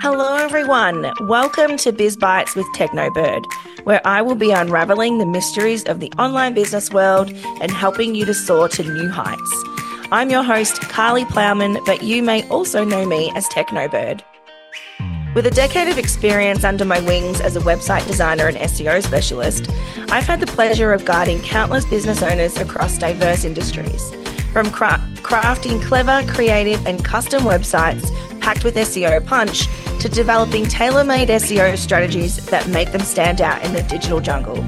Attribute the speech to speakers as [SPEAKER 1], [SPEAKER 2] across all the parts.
[SPEAKER 1] Hello, everyone. Welcome to Biz Bites with Technobird, where I will be unraveling the mysteries of the online business world and helping you to soar to new heights. I'm your host, Karlie Plowman, but you may also know me as Technobird. With a decade of experience under my wings as a website designer and SEO specialist, I've had the pleasure of guiding countless business owners across diverse industries. From cra- crafting clever, creative, and custom websites packed with SEO punch to developing tailor made SEO strategies that make them stand out in the digital jungle.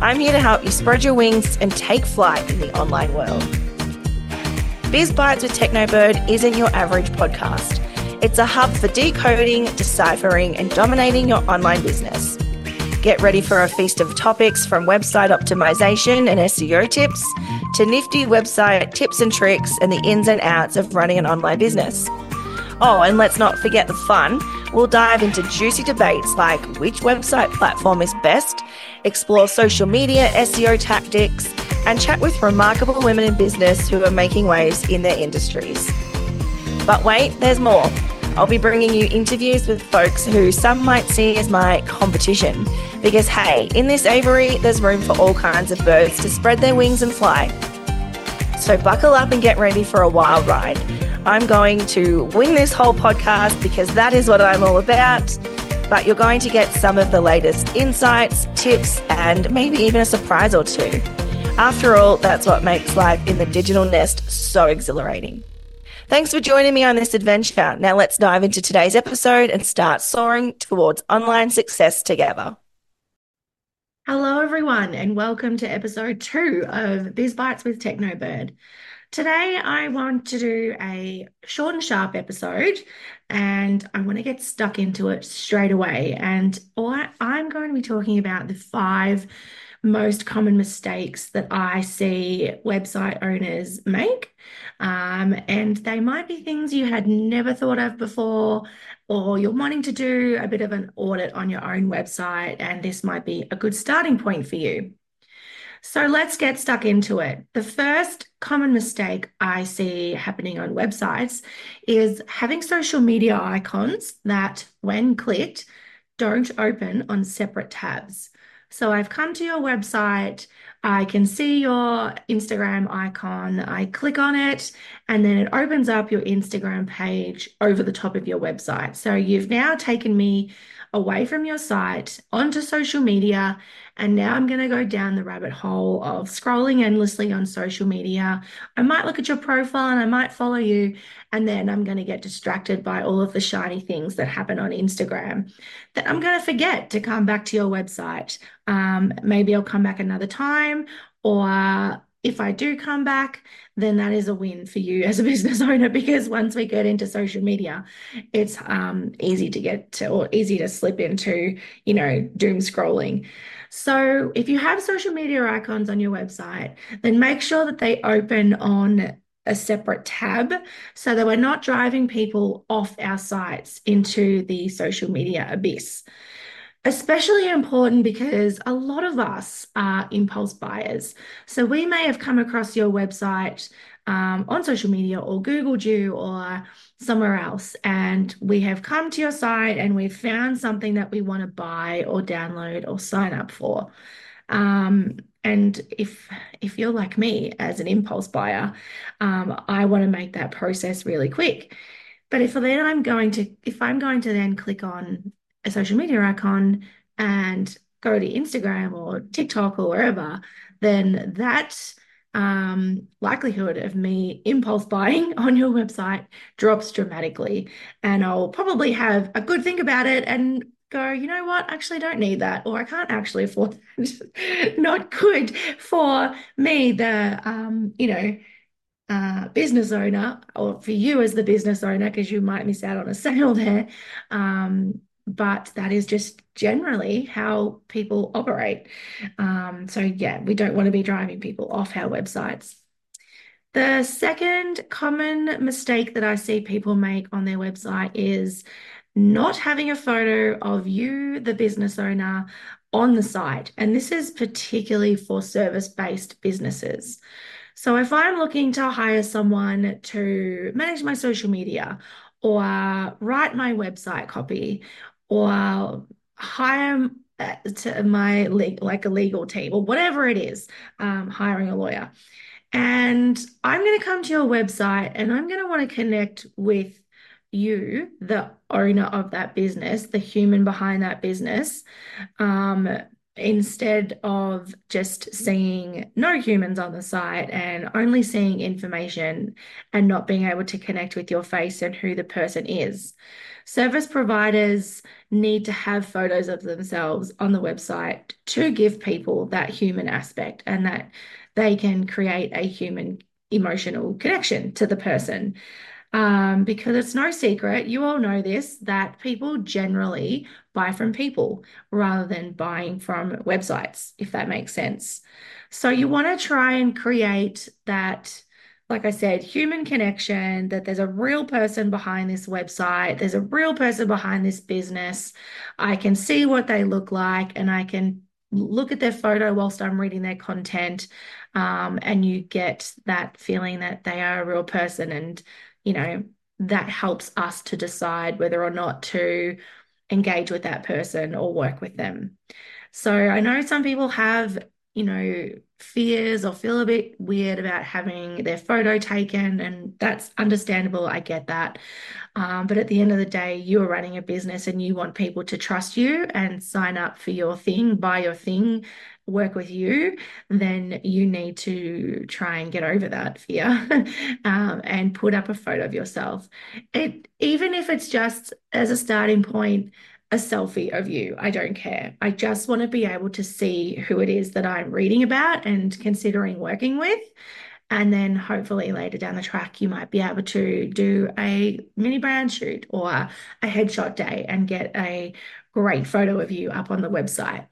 [SPEAKER 1] I'm here to help you spread your wings and take flight in the online world. Biz Bites with Technobird isn't your average podcast. It's a hub for decoding, deciphering, and dominating your online business. Get ready for a feast of topics from website optimization and SEO tips to nifty website tips and tricks and the ins and outs of running an online business. Oh, and let's not forget the fun. We'll dive into juicy debates like which website platform is best, explore social media SEO tactics, and chat with remarkable women in business who are making waves in their industries. But wait, there's more. I'll be bringing you interviews with folks who some might see as my competition. Because, hey, in this aviary, there's room for all kinds of birds to spread their wings and fly. So, buckle up and get ready for a wild ride. I'm going to wing this whole podcast because that is what I'm all about. But you're going to get some of the latest insights, tips, and maybe even a surprise or two. After all, that's what makes life in the digital nest so exhilarating. Thanks for joining me on this adventure. Now let's dive into today's episode and start soaring towards online success together. Hello, everyone, and welcome to episode two of Biz Bites with Technobird. Today, I want to do a short and sharp episode, and I want to get stuck into it straight away. And I'm going to be talking about the five most common mistakes that I see website owners make. Um, and they might be things you had never thought of before, or you're wanting to do a bit of an audit on your own website, and this might be a good starting point for you. So let's get stuck into it. The first common mistake I see happening on websites is having social media icons that, when clicked, don't open on separate tabs. So I've come to your website, I can see your Instagram icon, I click on it, and then it opens up your Instagram page over the top of your website. So you've now taken me away from your site onto social media. And now I'm going to go down the rabbit hole of scrolling endlessly on social media. I might look at your profile and I might follow you. And then I'm going to get distracted by all of the shiny things that happen on Instagram. That I'm going to forget to come back to your website. Um, maybe I'll come back another time or if I do come back, then that is a win for you as a business owner because once we get into social media, it's um, easy to get to or easy to slip into, you know, doom scrolling. So if you have social media icons on your website, then make sure that they open on a separate tab so that we're not driving people off our sites into the social media abyss especially important because a lot of us are impulse buyers. So we may have come across your website um, on social media or Googled you or somewhere else, and we have come to your site and we've found something that we want to buy or download or sign up for. Um, and if if you're like me as an impulse buyer, um, I want to make that process really quick. But if then I'm going to if I'm going to then click on a social media icon and go to Instagram or TikTok or wherever, then that um, likelihood of me impulse buying on your website drops dramatically. And I'll probably have a good think about it and go, you know what, actually don't need that, or I can't actually afford that. Not good for me, the um, you know, uh, business owner, or for you as the business owner, because you might miss out on a sale there. Um, but that is just generally how people operate. Um, so, yeah, we don't want to be driving people off our websites. The second common mistake that I see people make on their website is not having a photo of you, the business owner, on the site. And this is particularly for service based businesses. So, if I'm looking to hire someone to manage my social media or write my website copy or hire uh, to my like a legal team or whatever it is, um, hiring a lawyer. And I'm going to come to your website and I'm going to want to connect with you, the owner of that business, the human behind that business, um, instead of just seeing no humans on the site and only seeing information and not being able to connect with your face and who the person is. Service providers need to have photos of themselves on the website to give people that human aspect and that they can create a human emotional connection to the person. Um, because it's no secret, you all know this, that people generally buy from people rather than buying from websites, if that makes sense. So you want to try and create that, like I said, human connection, that there's a real person behind this website, there's a real person behind this business. I can see what they look like and I can look at their photo whilst I'm reading their content. Um, and you get that feeling that they are a real person and you know, that helps us to decide whether or not to engage with that person or work with them. So I know some people have, you know, fears or feel a bit weird about having their photo taken, and that's understandable. I get that. Um, but at the end of the day, you are running a business and you want people to trust you and sign up for your thing, buy your thing, work with you, then you need to try and get over that fear um, and put up a photo of yourself. It even if it's just as a starting point, a selfie of you. I don't care. I just want to be able to see who it is that I'm reading about and considering working with. And then hopefully later down the track, you might be able to do a mini brand shoot or a headshot day and get a great photo of you up on the website.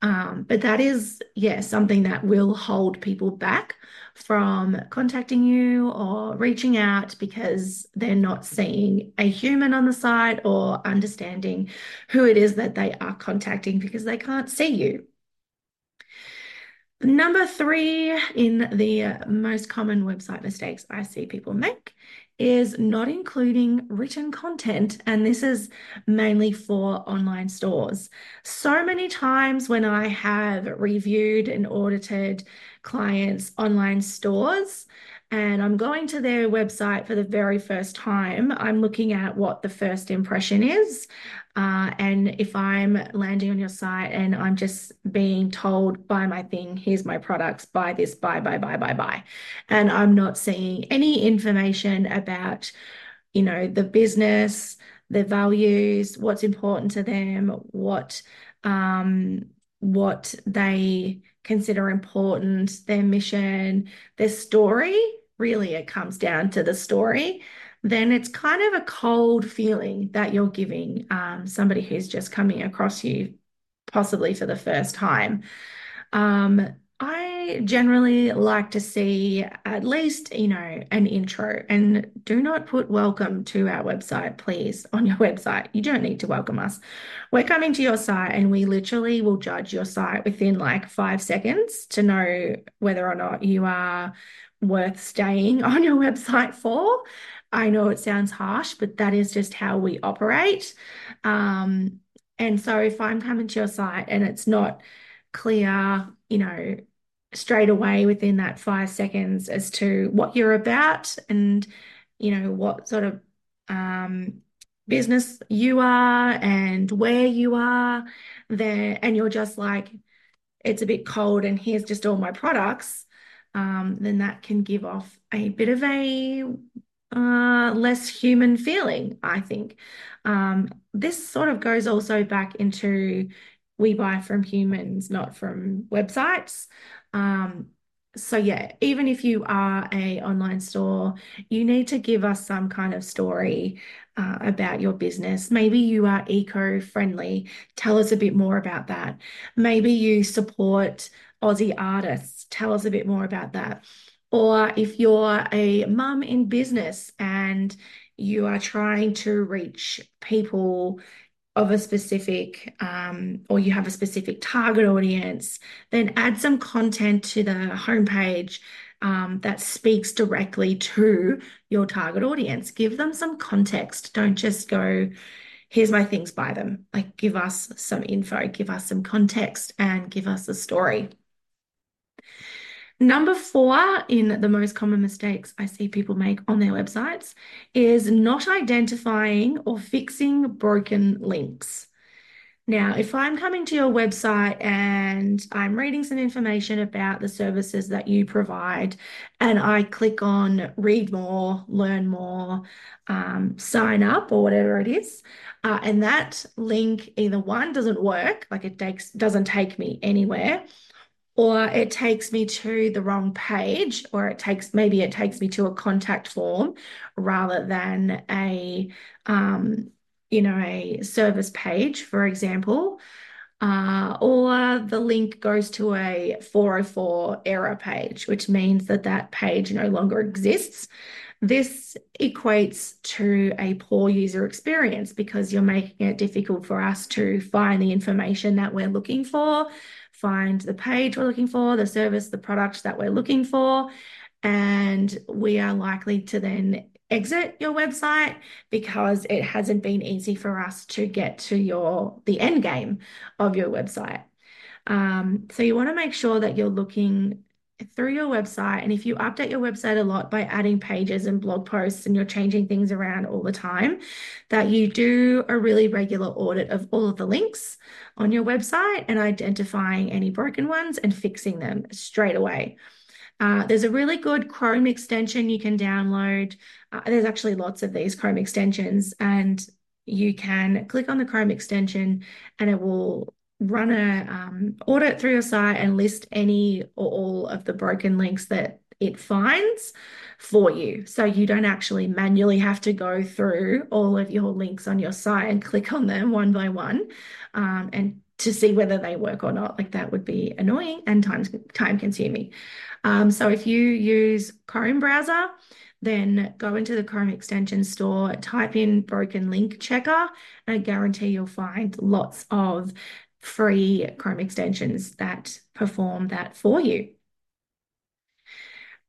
[SPEAKER 1] Um, but that is, yeah, something that will hold people back from contacting you or reaching out because they're not seeing a human on the site or understanding who it is that they are contacting because they can't see you. Number three in the most common website mistakes I see people make is not including written content. And this is mainly for online stores. So many times when I have reviewed and audited clients' online stores, and I'm going to their website for the very first time, I'm looking at what the first impression is. Uh, and if I'm landing on your site and I'm just being told, buy my thing, here's my products, buy this, buy, buy, buy, buy, buy. And I'm not seeing any information about, you know, the business, their values, what's important to them, what, um, what they consider important, their mission, their story. Really, it comes down to the story then it's kind of a cold feeling that you're giving um, somebody who's just coming across you, possibly for the first time. Um, I generally like to see at least, you know, an intro and do not put welcome to our website, please, on your website. You don't need to welcome us. We're coming to your site and we literally will judge your site within like five seconds to know whether or not you are worth staying on your website for. I know it sounds harsh, but that is just how we operate. Um, and so if I'm coming to your site and it's not clear, you know, straight away within that five seconds as to what you're about and, you know, what sort of um, business you are and where you are there, and you're just like, it's a bit cold and here's just all my products, um, then that can give off a bit of a uh, less human feeling, I think. Um, this sort of goes also back into we buy from humans, not from websites. Um, so yeah, even if you are a online store, you need to give us some kind of story uh, about your business. Maybe you are eco-friendly. Tell us a bit more about that. Maybe you support Aussie artists. Tell us a bit more about that. Or if you're a mum in business and you are trying to reach people of a specific, um, or you have a specific target audience, then add some content to the homepage um, that speaks directly to your target audience. Give them some context. Don't just go, here's my things, buy them. Like, give us some info, give us some context, and give us a story. Number four in the most common mistakes I see people make on their websites is not identifying or fixing broken links. Now, if I'm coming to your website and I'm reading some information about the services that you provide, and I click on read more, learn more, um, sign up, or whatever it is, uh, and that link either one doesn't work, like it takes doesn't take me anywhere, or it takes me to the wrong page, or it takes maybe it takes me to a contact form rather than a um, you know, a service page, for example, uh, or the link goes to a 404 error page, which means that that page no longer exists. This equates to a poor user experience because you're making it difficult for us to find the information that we're looking for, find the page we're looking for, the service, the product that we're looking for. And we are likely to then exit your website because it hasn't been easy for us to get to your the end game of your website. Um, so you want to make sure that you're looking through your website and if you update your website a lot by adding pages and blog posts and you're changing things around all the time that you do a really regular audit of all of the links on your website and identifying any broken ones and fixing them straight away uh, there's a really good Chrome extension you can download. Uh, there's actually lots of these Chrome extensions, and you can click on the Chrome extension and it will run a um, audit through your site and list any or all of the broken links that it finds for you. So you don't actually manually have to go through all of your links on your site and click on them one by one um, and to see whether they work or not. Like that would be annoying and time, time consuming. Um, so if you use Chrome browser, then go into the Chrome extension store, type in broken link checker, and I guarantee you'll find lots of free Chrome extensions that perform that for you.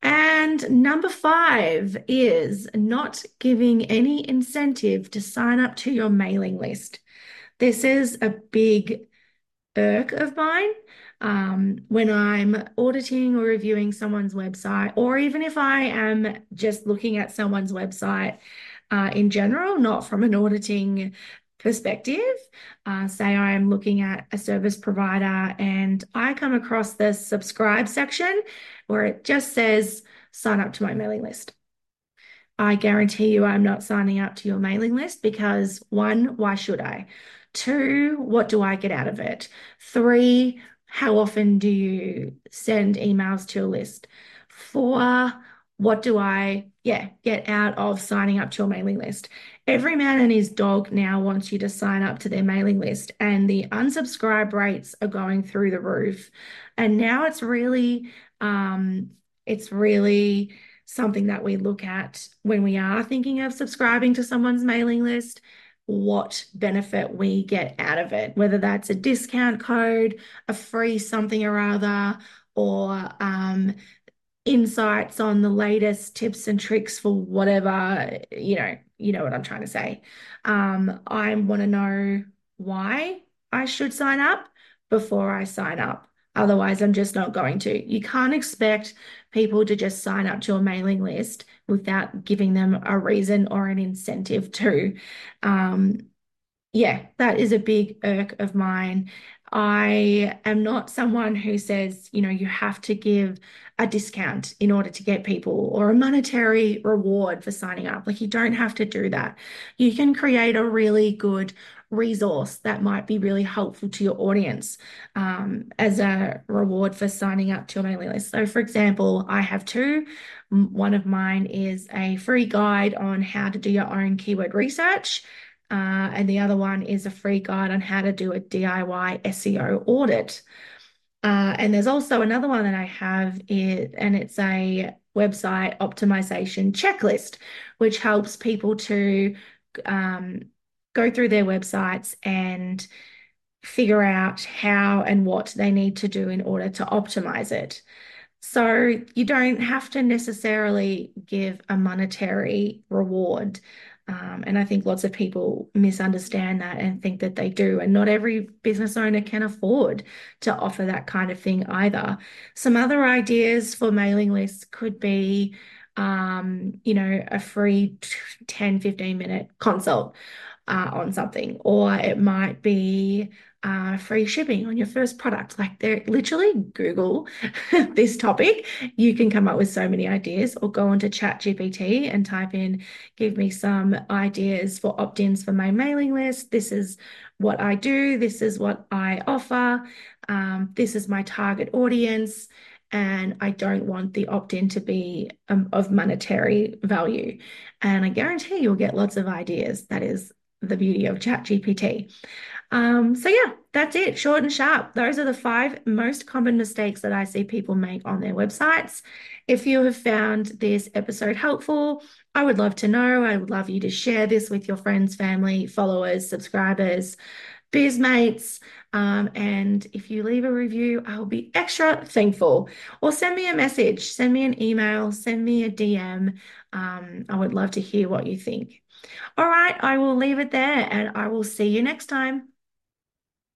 [SPEAKER 1] And number five is not giving any incentive to sign up to your mailing list. This is a big irk of mine um, when I'm auditing or reviewing someone's website, or even if I am just looking at someone's website uh, in general, not from an auditing perspective. Uh, say I'm looking at a service provider and I come across the subscribe section where it just says sign up to my mailing list. I guarantee you I'm not signing up to your mailing list because one, why should I? Two, what do I get out of it? Three, how often do you send emails to a list? Four, what do I, yeah, get out of signing up to your mailing list? Every man and his dog now wants you to sign up to their mailing list, and the unsubscribe rates are going through the roof. And now it's really, um, it's really something that we look at when we are thinking of subscribing to someone's mailing list what benefit we get out of it, whether that's a discount code, a free something or other, or um, insights on the latest tips and tricks for whatever, you know, you know what I'm trying to say. Um, I want to know why I should sign up before I sign up. Otherwise, I'm just not going to. You can't expect people to just sign up to a mailing list without giving them a reason or an incentive to. Um, yeah, that is a big irk of mine. I am not someone who says, you know, you have to give a discount in order to get people or a monetary reward for signing up. Like, you don't have to do that. You can create a really good resource that might be really helpful to your audience um, as a reward for signing up to a mailing list. So, for example, I have two. One of mine is a free guide on how to do your own keyword research. Uh, and the other one is a free guide on how to do a DIY SEO audit. Uh, and there's also another one that I have, it, and it's a website optimization checklist, which helps people to um, go through their websites and figure out how and what they need to do in order to optimize it. So you don't have to necessarily give a monetary reward. Um, and I think lots of people misunderstand that and think that they do. And not every business owner can afford to offer that kind of thing either. Some other ideas for mailing lists could be, um, you know, a free 10, 15 minute consult uh, on something, or it might be uh, free shipping on your first product. Like they're literally Google this topic. You can come up with so many ideas or go onto ChatGPT and type in, give me some ideas for opt-ins for my mailing list. This is what I do. This is what I offer. Um, this is my target audience. And I don't want the opt in to be um, of monetary value. And I guarantee you'll get lots of ideas. That is the beauty of ChatGPT. Um, so yeah, that's it, short and sharp. Those are the five most common mistakes that I see people make on their websites. If you have found this episode helpful, I would love to know. I would love you to share this with your friends, family, followers, subscribers, bizmates. Um, and if you leave a review, I'll be extra thankful. Or send me a message, send me an email, send me a DM. Um, I would love to hear what you think. All right, I will leave it there and I will see you next time.